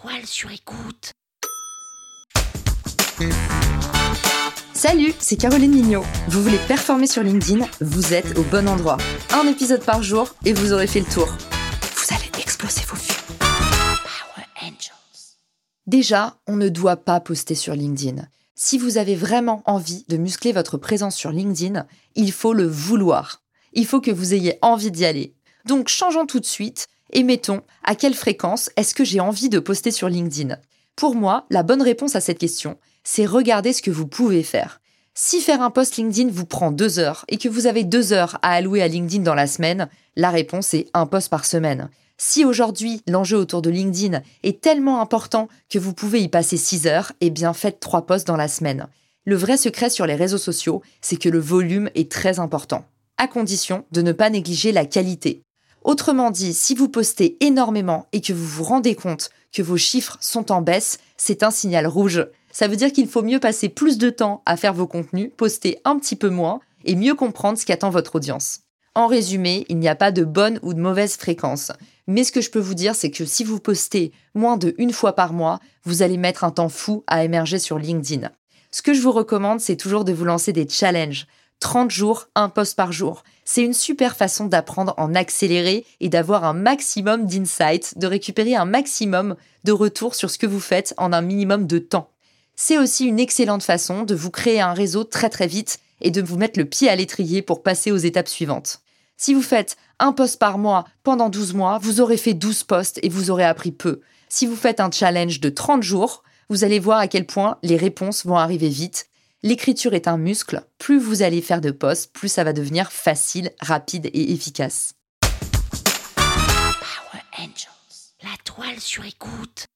toile sur écoute. Salut, c'est Caroline Mignot. Vous voulez performer sur LinkedIn Vous êtes au bon endroit. Un épisode par jour et vous aurez fait le tour. Vous allez exploser vos vues. Power Angels. Déjà, on ne doit pas poster sur LinkedIn. Si vous avez vraiment envie de muscler votre présence sur LinkedIn, il faut le vouloir. Il faut que vous ayez envie d'y aller. Donc changeons tout de suite et mettons à quelle fréquence est-ce que j'ai envie de poster sur LinkedIn? Pour moi, la bonne réponse à cette question, c'est regarder ce que vous pouvez faire. Si faire un post LinkedIn vous prend deux heures et que vous avez deux heures à allouer à LinkedIn dans la semaine, la réponse est un post par semaine. Si aujourd'hui l'enjeu autour de LinkedIn est tellement important que vous pouvez y passer 6 heures, eh bien faites trois posts dans la semaine. Le vrai secret sur les réseaux sociaux, c'est que le volume est très important, à condition de ne pas négliger la qualité. Autrement dit, si vous postez énormément et que vous vous rendez compte que vos chiffres sont en baisse, c'est un signal rouge. Ça veut dire qu'il faut mieux passer plus de temps à faire vos contenus, poster un petit peu moins et mieux comprendre ce qu'attend votre audience. En résumé, il n'y a pas de bonne ou de mauvaise fréquence. Mais ce que je peux vous dire, c'est que si vous postez moins de une fois par mois, vous allez mettre un temps fou à émerger sur LinkedIn. Ce que je vous recommande, c'est toujours de vous lancer des challenges. 30 jours, un post par jour. C'est une super façon d'apprendre en accéléré et d'avoir un maximum d'insights, de récupérer un maximum de retours sur ce que vous faites en un minimum de temps. C'est aussi une excellente façon de vous créer un réseau très très vite et de vous mettre le pied à l'étrier pour passer aux étapes suivantes. Si vous faites un post par mois pendant 12 mois, vous aurez fait 12 posts et vous aurez appris peu. Si vous faites un challenge de 30 jours, vous allez voir à quel point les réponses vont arriver vite L'écriture est un muscle, plus vous allez faire de posts, plus ça va devenir facile, rapide et efficace. Power Angels. La toile sur écoute.